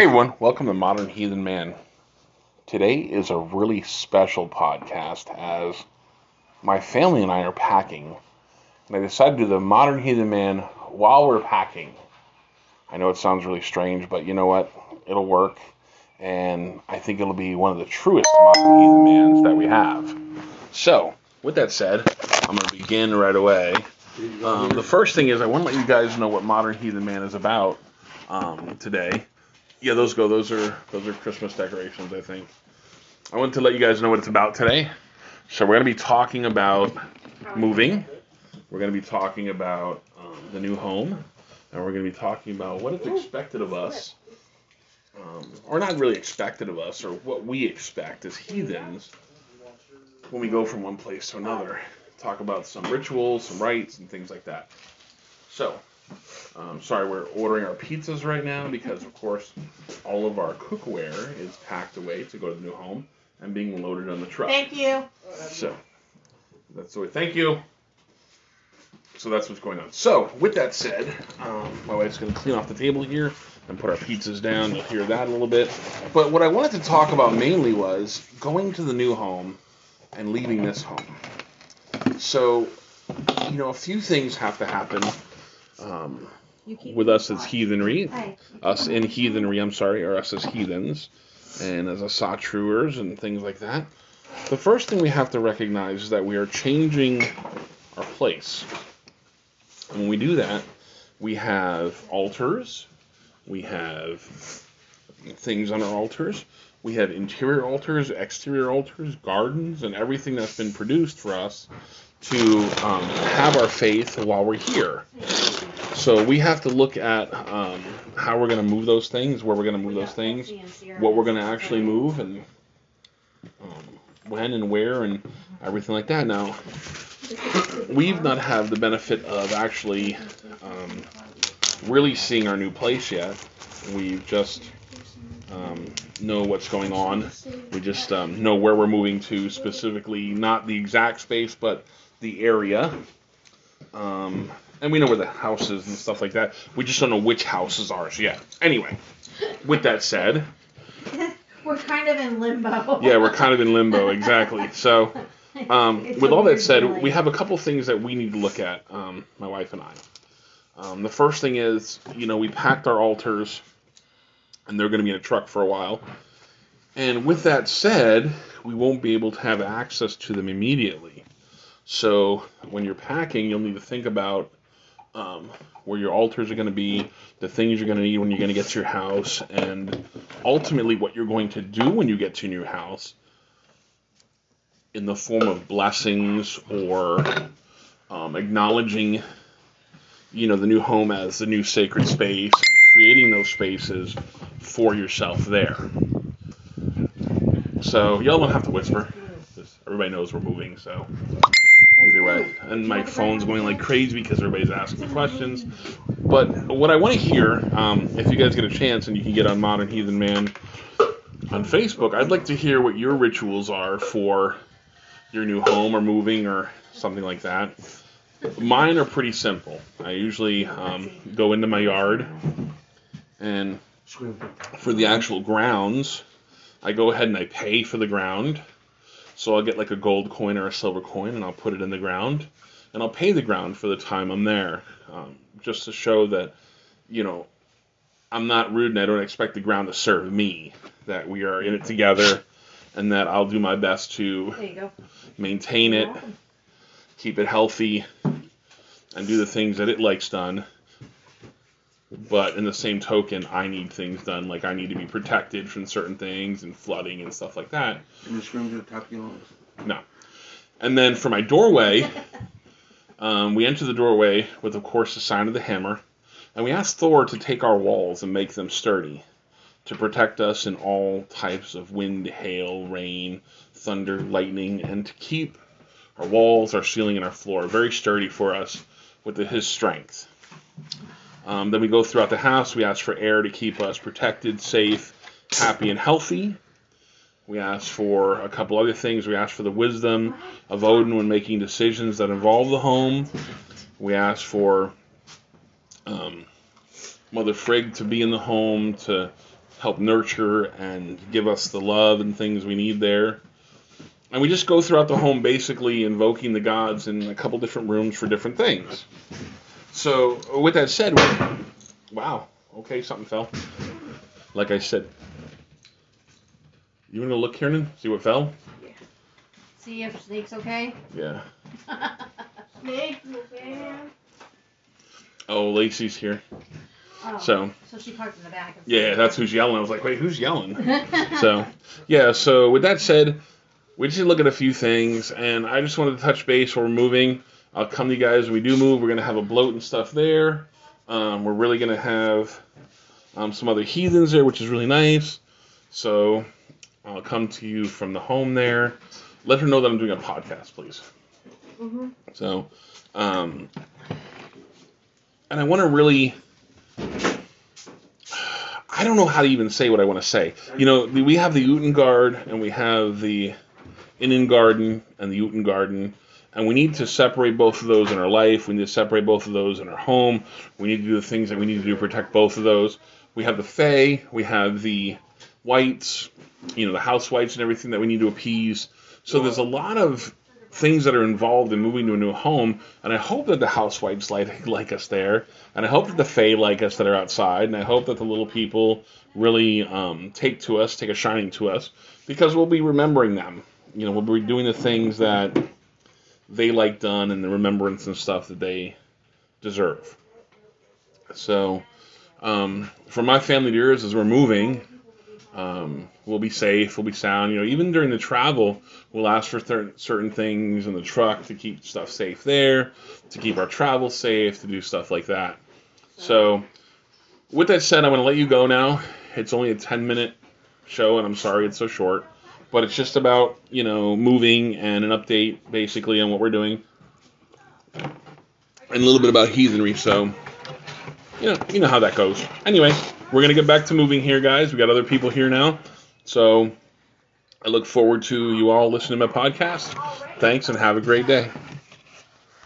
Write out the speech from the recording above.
Hey everyone, welcome to Modern Heathen Man. Today is a really special podcast as my family and I are packing. And I decided to do the Modern Heathen Man while we're packing. I know it sounds really strange, but you know what? It'll work. And I think it'll be one of the truest Modern Heathen Mans that we have. So, with that said, I'm going to begin right away. Um, the first thing is I want to let you guys know what Modern Heathen Man is about um, today. Yeah, those go. Those are those are Christmas decorations. I think. I want to let you guys know what it's about today. So we're going to be talking about moving. We're going to be talking about um, the new home, and we're going to be talking about what is expected of us, um, or not really expected of us, or what we expect as heathens when we go from one place to another. Talk about some rituals, some rites, and things like that. So, um, sorry, we're ordering our pizzas right now because, of course, all of our cookware is packed away to go to the new home and being loaded on the truck. Thank you. So that's the way. Thank you. So that's what's going on. So with that said, um, my wife's going to clean off the table here and put our pizzas down. You'll hear that a little bit. But what I wanted to talk about mainly was going to the new home and leaving this home. So, you know, a few things have to happen um, with us as heathenry, us in heathenry. I'm sorry, or us as heathens, and as asatruers and things like that. The first thing we have to recognize is that we are changing our place. And when we do that, we have altars, we have things on our altars, we have interior altars, exterior altars, gardens, and everything that's been produced for us to um, have our faith while we're here. So we have to look at um, how we're going to move those things, where we're going to move those things, what we're going to actually move, and um, when and where, and everything like that. Now, we've not had the benefit of actually um, really seeing our new place yet. We've just um, know what's going on. We just um, know where we're moving to specifically, not the exact space, but the area. And we know where the house is and stuff like that. We just don't know which house is ours yet. Anyway, with that said, we're kind of in limbo. yeah, we're kind of in limbo, exactly. So, um, with all that said, we have a couple things that we need to look at, um, my wife and I. Um, the first thing is, you know, we packed our altars, and they're going to be in a truck for a while. And with that said, we won't be able to have access to them immediately. So when you're packing, you'll need to think about um, where your altars are going to be, the things you're going to need when you're going to get to your house, and ultimately what you're going to do when you get to your new house in the form of blessings or um, acknowledging, you know, the new home as the new sacred space, and creating those spaces for yourself there. So y'all don't have to whisper. Everybody knows we're moving, so either way. And my phone's going like crazy because everybody's asking me questions. But what I want to hear, um, if you guys get a chance and you can get on Modern Heathen Man on Facebook, I'd like to hear what your rituals are for your new home or moving or something like that. Mine are pretty simple. I usually um, go into my yard and for the actual grounds, I go ahead and I pay for the ground. So I'll get like a gold coin or a silver coin and I'll put it in the ground and I'll pay the ground for the time I'm there, um, just to show that, you know, I'm not rude and I don't expect the ground to serve me. That we are in it together, and that I'll do my best to maintain it, keep it healthy, and do the things that it likes done. But in the same token, I need things done. Like I need to be protected from certain things and flooding and stuff like that. And the screams at the top of your lungs. No. And then for my doorway, um, we enter the doorway with, of course, the sign of the hammer, and we ask Thor to take our walls and make them sturdy, to protect us in all types of wind, hail, rain, thunder, lightning, and to keep our walls, our ceiling, and our floor very sturdy for us with the, His strength. Um, then we go throughout the house. We ask for Eir to keep us protected, safe, happy, and healthy. We ask for a couple other things. We ask for the wisdom of Odin when making decisions that involve the home. We ask for um, Mother Frigg to be in the home to help nurture and give us the love and things we need there. And we just go throughout the home basically invoking the gods in a couple different rooms for different things. So, with that said, wow, okay, something fell. Like I said, you want to look, Kieran? See what fell? Yeah. See if Snake's okay. Yeah. Snake, you okay? Oh, Lacey's here. Oh, So, so she parked in the back. yeah, that's who's yelling. I was like, wait, who's yelling? so yeah so with that said we just look at a few things and i just wanted to touch base while we're moving i'll come to you guys when we do move. We're going to have a blót and stuff there. Um, we're really going to have um, some other heathens there which is really nice. So i'll come to you from the home there. Let her know that i'm doing a podcast please. Mhm. so um, and i want to really I don't know how to even say what I want to say. You know, we have the Utangard and we have the Innengarden and the Utengarden, and we need to separate both of those in our life. We need to separate both of those in our home. We need to do the things that we need to do to protect both of those. We have the Fae, we have the Wights, you know, the House Wights and everything that we need to appease. So there's a lot of things that are involved in moving to a new home, and I hope that the House Wights like, like us there, and I hope that the Fae like us that are outside, and I hope that the little people really um, take to us, take a shining to us, because we'll be remembering them. You know, we'll be doing the things that they like done and the remembrance and stuff that they deserve. So, um, for my family to yours, as we're moving, um, we'll be safe, we'll be sound. You know, even during the travel, we'll ask for cer- certain things in the truck to keep stuff safe there, to keep our travel safe, to do stuff like that. So, with that said, I'm going to let you go now. It's only a 10 minute show, and I'm sorry it's so short, but it's just about you know moving and an update basically on what we're doing, and a little bit about heathenry. So, you know, you know how that goes. Anyway, we're gonna get back to moving here, guys. We got other people here now, so I look forward to you all listening to my podcast. Thanks, and have a great day.